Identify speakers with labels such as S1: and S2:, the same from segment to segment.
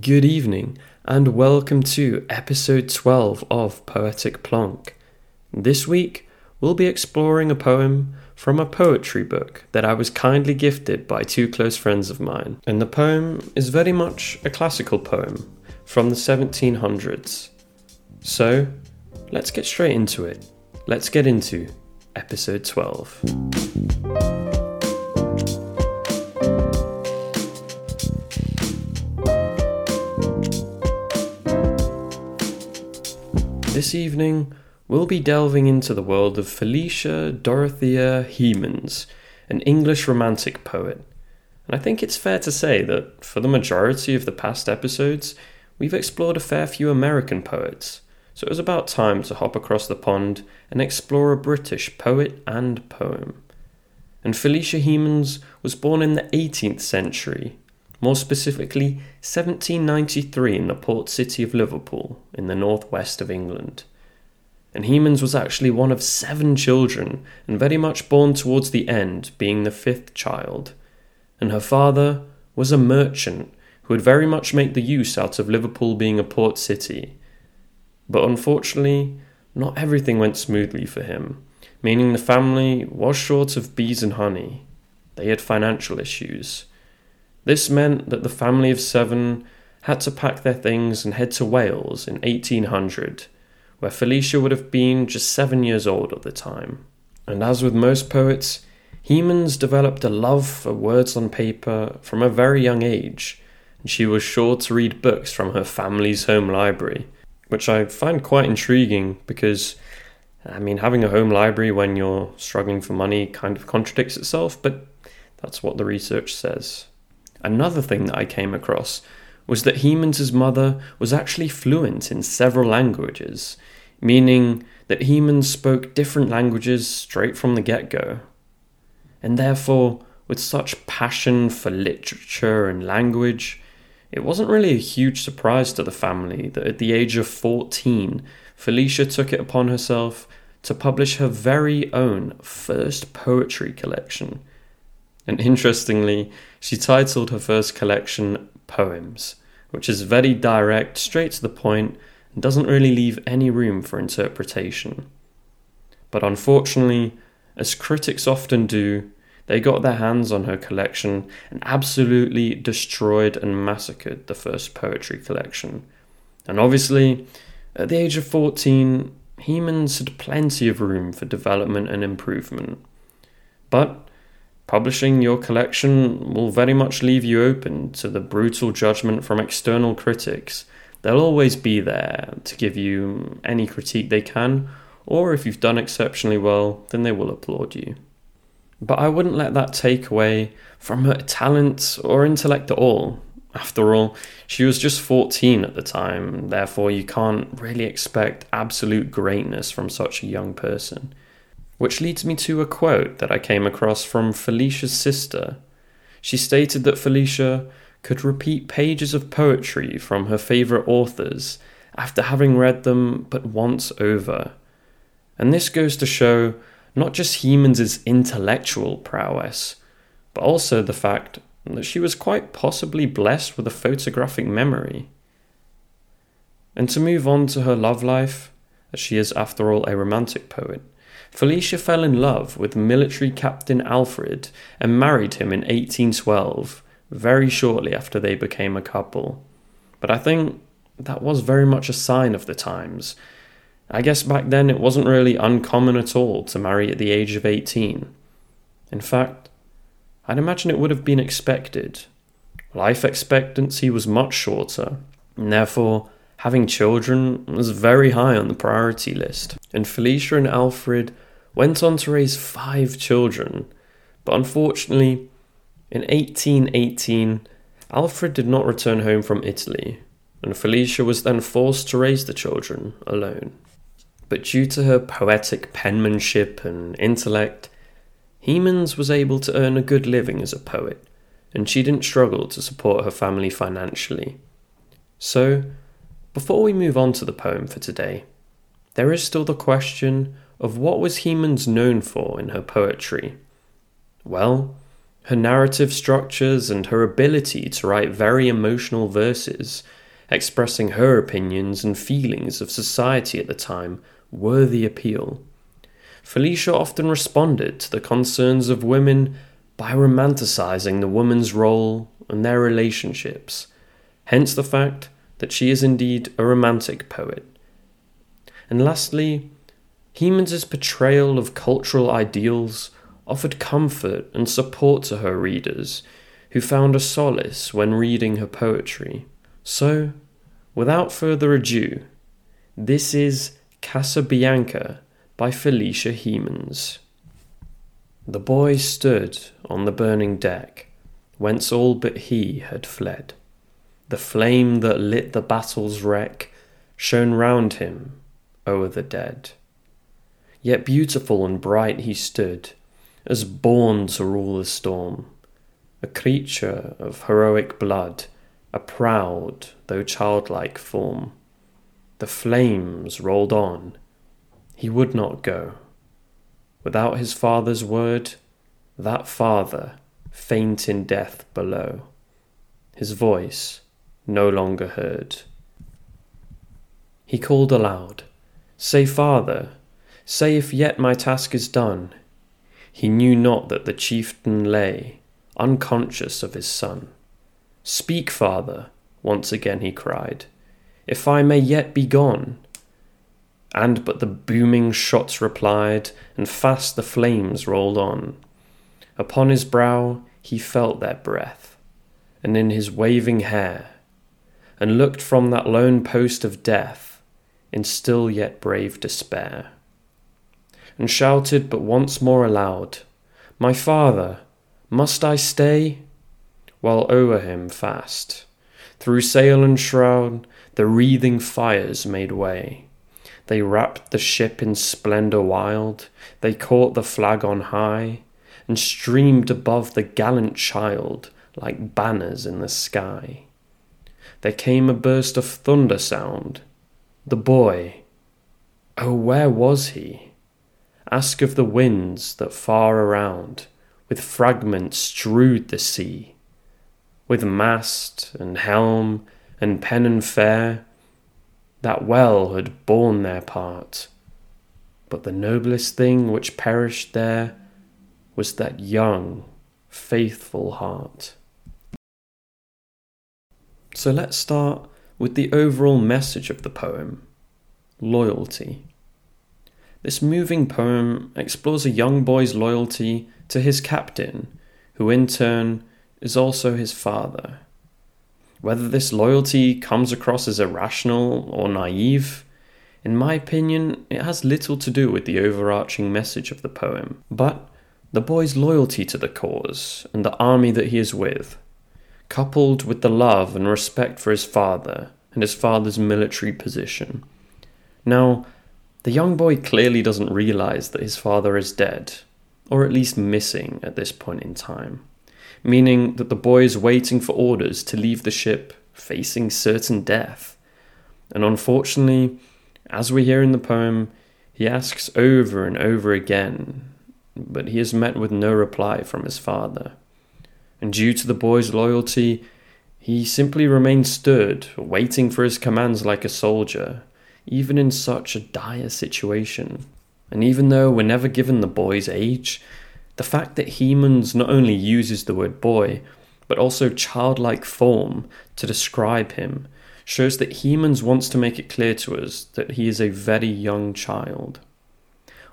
S1: Good evening, and welcome to episode 12 of Poetic Plonk. This week, we'll be exploring a poem from a poetry book that I was kindly gifted by two close friends of mine. And the poem is very much a classical poem from the 1700s. So, let's get straight into it. Let's get into episode 12. This evening, we'll be delving into the world of Felicia Dorothea Hemans, an English romantic poet. And I think it's fair to say that for the majority of the past episodes, we've explored a fair few American poets, so it was about time to hop across the pond and explore a British poet and poem. And Felicia Hemans was born in the 18th century more specifically 1793 in the port city of Liverpool in the northwest of England. And Hemans was actually one of seven children and very much born towards the end, being the fifth child. And her father was a merchant who would very much make the use out of Liverpool being a port city. But unfortunately, not everything went smoothly for him, meaning the family was short of bees and honey. They had financial issues this meant that the family of seven had to pack their things and head to Wales in 1800, where Felicia would have been just seven years old at the time. And as with most poets, Hemans developed a love for words on paper from a very young age, and she was sure to read books from her family's home library, which I find quite intriguing because, I mean, having a home library when you're struggling for money kind of contradicts itself, but that's what the research says. Another thing that I came across was that Hemans' mother was actually fluent in several languages, meaning that Hemans spoke different languages straight from the get go. And therefore, with such passion for literature and language, it wasn't really a huge surprise to the family that at the age of 14, Felicia took it upon herself to publish her very own first poetry collection and interestingly, she titled her first collection Poems, which is very direct, straight to the point, and doesn't really leave any room for interpretation. But unfortunately, as critics often do, they got their hands on her collection and absolutely destroyed and massacred the first poetry collection. And obviously, at the age of 14, Hemans had plenty of room for development and improvement. But Publishing your collection will very much leave you open to the brutal judgment from external critics. They'll always be there to give you any critique they can, or if you've done exceptionally well, then they will applaud you. But I wouldn't let that take away from her talent or intellect at all. After all, she was just 14 at the time, therefore, you can't really expect absolute greatness from such a young person. Which leads me to a quote that I came across from Felicia's sister. She stated that Felicia could repeat pages of poetry from her favourite authors after having read them but once over. And this goes to show not just Hemans' intellectual prowess, but also the fact that she was quite possibly blessed with a photographic memory. And to move on to her love life, as she is, after all, a romantic poet, Felicia fell in love with military Captain Alfred and married him in 1812, very shortly after they became a couple. But I think that was very much a sign of the times. I guess back then it wasn't really uncommon at all to marry at the age of 18. In fact, I'd imagine it would have been expected. Life expectancy was much shorter, and therefore having children was very high on the priority list. And Felicia and Alfred went on to raise five children, but unfortunately, in 1818, Alfred did not return home from Italy, and Felicia was then forced to raise the children alone. But due to her poetic penmanship and intellect, Hemans was able to earn a good living as a poet, and she didn't struggle to support her family financially. So, before we move on to the poem for today, there is still the question of what was Hemans known for in her poetry? Well, Her narrative structures and her ability to write very emotional verses, expressing her opinions and feelings of society at the time, were the appeal. Felicia often responded to the concerns of women by romanticizing the woman's role and their relationships, hence the fact that she is indeed a romantic poet. And lastly, Hemans' portrayal of cultural ideals offered comfort and support to her readers, who found a solace when reading her poetry. So, without further ado, this is Casabianca by Felicia Hemans. The boy stood on the burning deck, whence all but he had fled. The flame that lit the battle's wreck shone round him o'er the dead. Yet beautiful and bright he stood, as born to rule the storm, a creature of heroic blood, a proud though childlike form. The flames rolled on, he would not go. Without his father's word, that father faint in death below, his voice no longer heard. He called aloud, Say, Father, say if yet my task is done. He knew not that the chieftain lay, unconscious of his son. Speak, father, once again he cried, if I may yet be gone. And but the booming shots replied, and fast the flames rolled on. Upon his brow he felt their breath, and in his waving hair, and looked from that lone post of death in still yet brave despair and shouted but once more aloud, My father, must I stay? While o'er him fast, through sail and shroud, the wreathing fires made way. They wrapped the ship in splendour wild, they caught the flag on high, and streamed above the gallant child like banners in the sky. There came a burst of thunder sound. The boy, oh, where was he? Ask of the winds that far around with fragments strewed the sea, with mast and helm and pennon fair, that well had borne their part. But the noblest thing which perished there was that young, faithful heart. So let's start with the overall message of the poem loyalty. This moving poem explores a young boy's loyalty to his captain, who in turn is also his father. Whether this loyalty comes across as irrational or naive, in my opinion, it has little to do with the overarching message of the poem, but the boy's loyalty to the cause and the army that he is with, coupled with the love and respect for his father and his father's military position. Now, the young boy clearly doesn't realize that his father is dead, or at least missing at this point in time, meaning that the boy is waiting for orders to leave the ship facing certain death. And unfortunately, as we hear in the poem, he asks over and over again, but he is met with no reply from his father. And due to the boy's loyalty, he simply remains stood, waiting for his commands like a soldier, even in such a dire situation. And even though we're never given the boy's age, the fact that Hemans not only uses the word boy, but also childlike form to describe him shows that Hemans wants to make it clear to us that he is a very young child.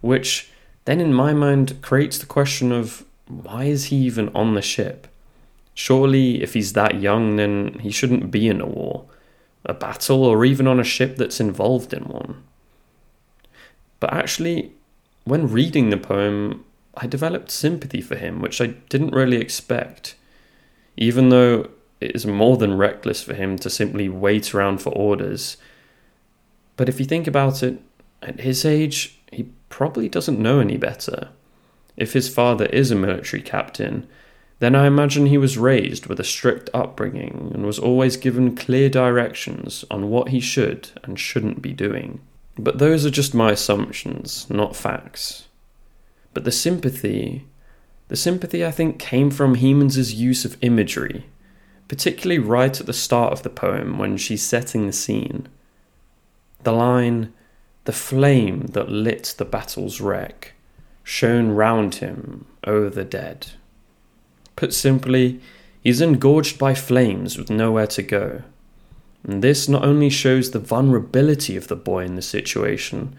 S1: Which then, in my mind, creates the question of why is he even on the ship? Surely, if he's that young, then he shouldn't be in a war a battle, or even on a ship that's involved in one. But actually, when reading the poem, I developed sympathy for him, which I didn't really expect, even though it is more than reckless for him to simply wait around for orders. But if you think about it, at his age, he probably doesn't know any better. If his father is a military captain, then I imagine he was raised with a strict upbringing and was always given clear directions on what he should and shouldn't be doing. But those are just my assumptions, not facts. But the sympathy The sympathy, I think, came from Hemans' use of imagery, particularly right at the start of the poem when she's setting the scene. The line, the flame that lit the battle's wreck, shone round him o'er the dead. Put simply, he's engorged by flames with nowhere to go. And this not only shows the vulnerability of the boy in the situation,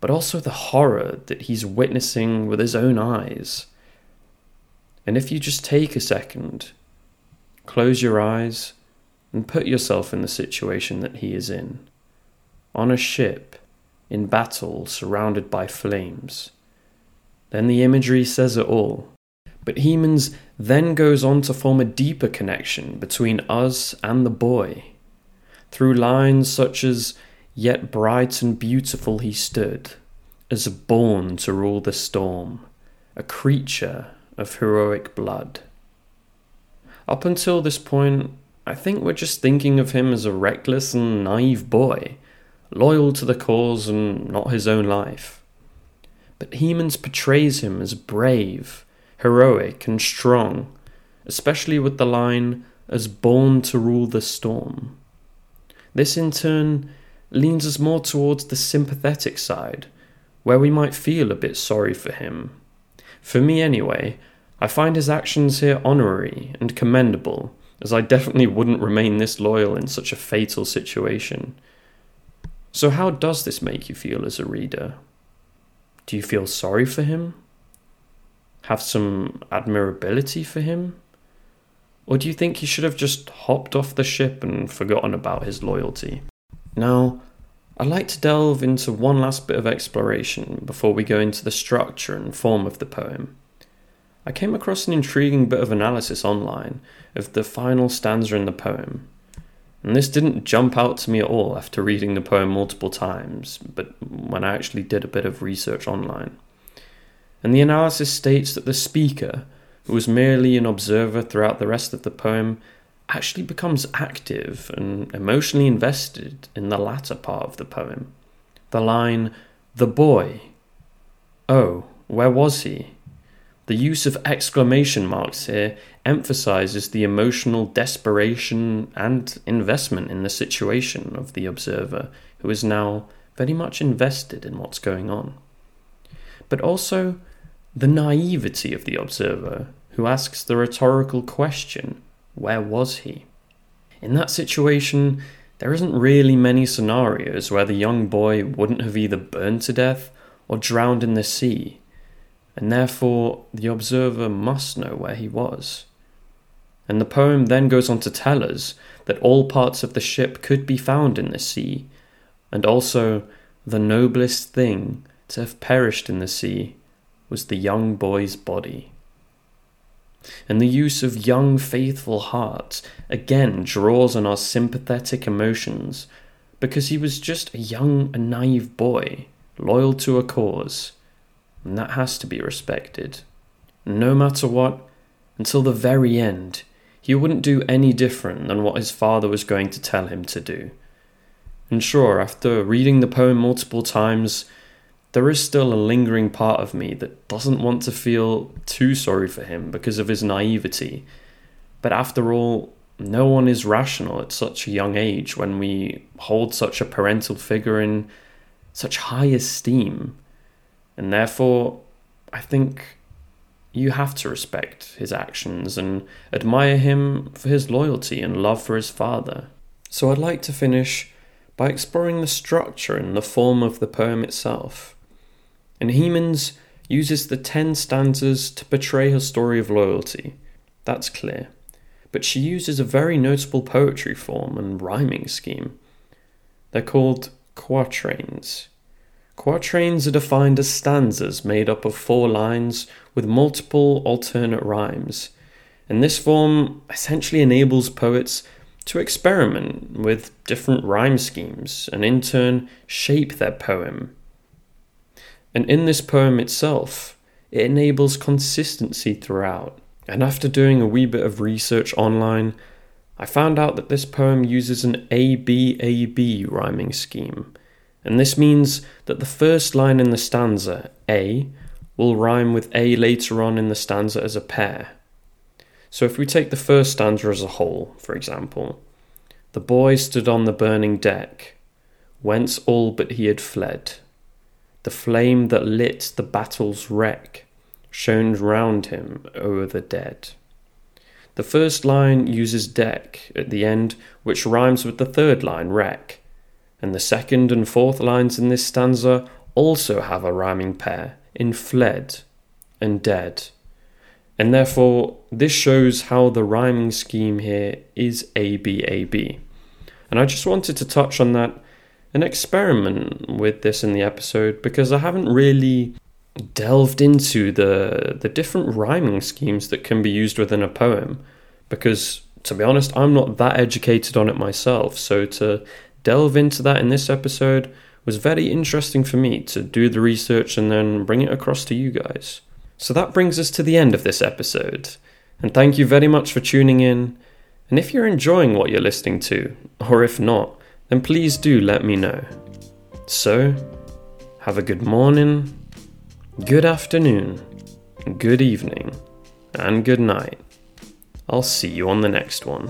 S1: but also the horror that he's witnessing with his own eyes. And if you just take a second, close your eyes, and put yourself in the situation that he is in on a ship, in battle, surrounded by flames, then the imagery says it all. But Hemans then goes on to form a deeper connection between us and the boy through lines such as, Yet bright and beautiful he stood, as born to rule the storm, a creature of heroic blood. Up until this point, I think we're just thinking of him as a reckless and naive boy, loyal to the cause and not his own life. But Hemans portrays him as brave, heroic, and strong, especially with the line, as born to rule the storm. This in turn leans us more towards the sympathetic side, where we might feel a bit sorry for him. For me, anyway, I find his actions here honorary and commendable, as I definitely wouldn't remain this loyal in such a fatal situation. So, how does this make you feel as a reader? Do you feel sorry for him? Have some admirability for him? Or do you think he should have just hopped off the ship and forgotten about his loyalty? Now, I'd like to delve into one last bit of exploration before we go into the structure and form of the poem. I came across an intriguing bit of analysis online of the final stanza in the poem. And this didn't jump out to me at all after reading the poem multiple times, but when I actually did a bit of research online. And the analysis states that the speaker who was merely an observer throughout the rest of the poem, actually becomes active and emotionally invested in the latter part of the poem. The line, the boy. Oh, where was he? The use of exclamation marks here emphasizes the emotional desperation and investment in the situation of the observer, who is now very much invested in what's going on. But also the naivety of the observer, who asks the rhetorical question, Where was he? In that situation, there isn't really many scenarios where the young boy wouldn't have either burned to death or drowned in the sea, and therefore the observer must know where he was. And the poem then goes on to tell us that all parts of the ship could be found in the sea, and also the noblest thing to have perished in the sea was the young boy's body and the use of young, faithful hearts again draws on our sympathetic emotions because he was just a young and naive boy, loyal to a cause, and that has to be respected. No matter what, until the very end, he wouldn't do any different than what his father was going to tell him to do. And sure, after reading the poem multiple times, there is still a lingering part of me that doesn't want to feel too sorry for him because of his naivety. But after all, no one is rational at such a young age when we hold such a parental figure in such high esteem. And therefore, I think you have to respect his actions and admire him for his loyalty and love for his father. So I'd like to finish by exploring the structure and the form of the poem itself. And Hemans uses the ten stanzas to portray her story of loyalty. That's clear. But she uses a very notable poetry form and rhyming scheme. They're called quatrains. Quatrains are defined as stanzas made up of four lines with multiple alternate rhymes. And this form essentially enables poets to experiment with different rhyme schemes and in turn shape their poem and in this poem itself, it enables consistency throughout. And after doing a wee bit of research online, I found out that this poem uses an ABAB rhyming scheme. And this means that the first line in the stanza, A, will rhyme with a later on in the stanza as a pair. So if we take the first stanza as a whole, for example, the boy stood on the burning deck, whence all but he had fled. The flame that lit the battle's wreck shone round him o'er the dead. The first line uses deck at the end, which rhymes with the third line, wreck, and the second and fourth lines in this stanza also have a rhyming pair in fled and dead. And therefore, this shows how the rhyming scheme here is ABAB. And I just wanted to touch on that and experiment with this in the episode because I haven't really delved into the the different rhyming schemes that can be used within a poem because to be honest I'm not that educated on it myself so to delve into that in this episode was very interesting for me to do the research and then bring it across to you guys. So that brings us to the end of this episode. And thank you very much for tuning in. And if you're enjoying what you're listening to, or if not, then please do let me know. So, have a good morning, good afternoon, good evening, and good night. I'll see you on the next one.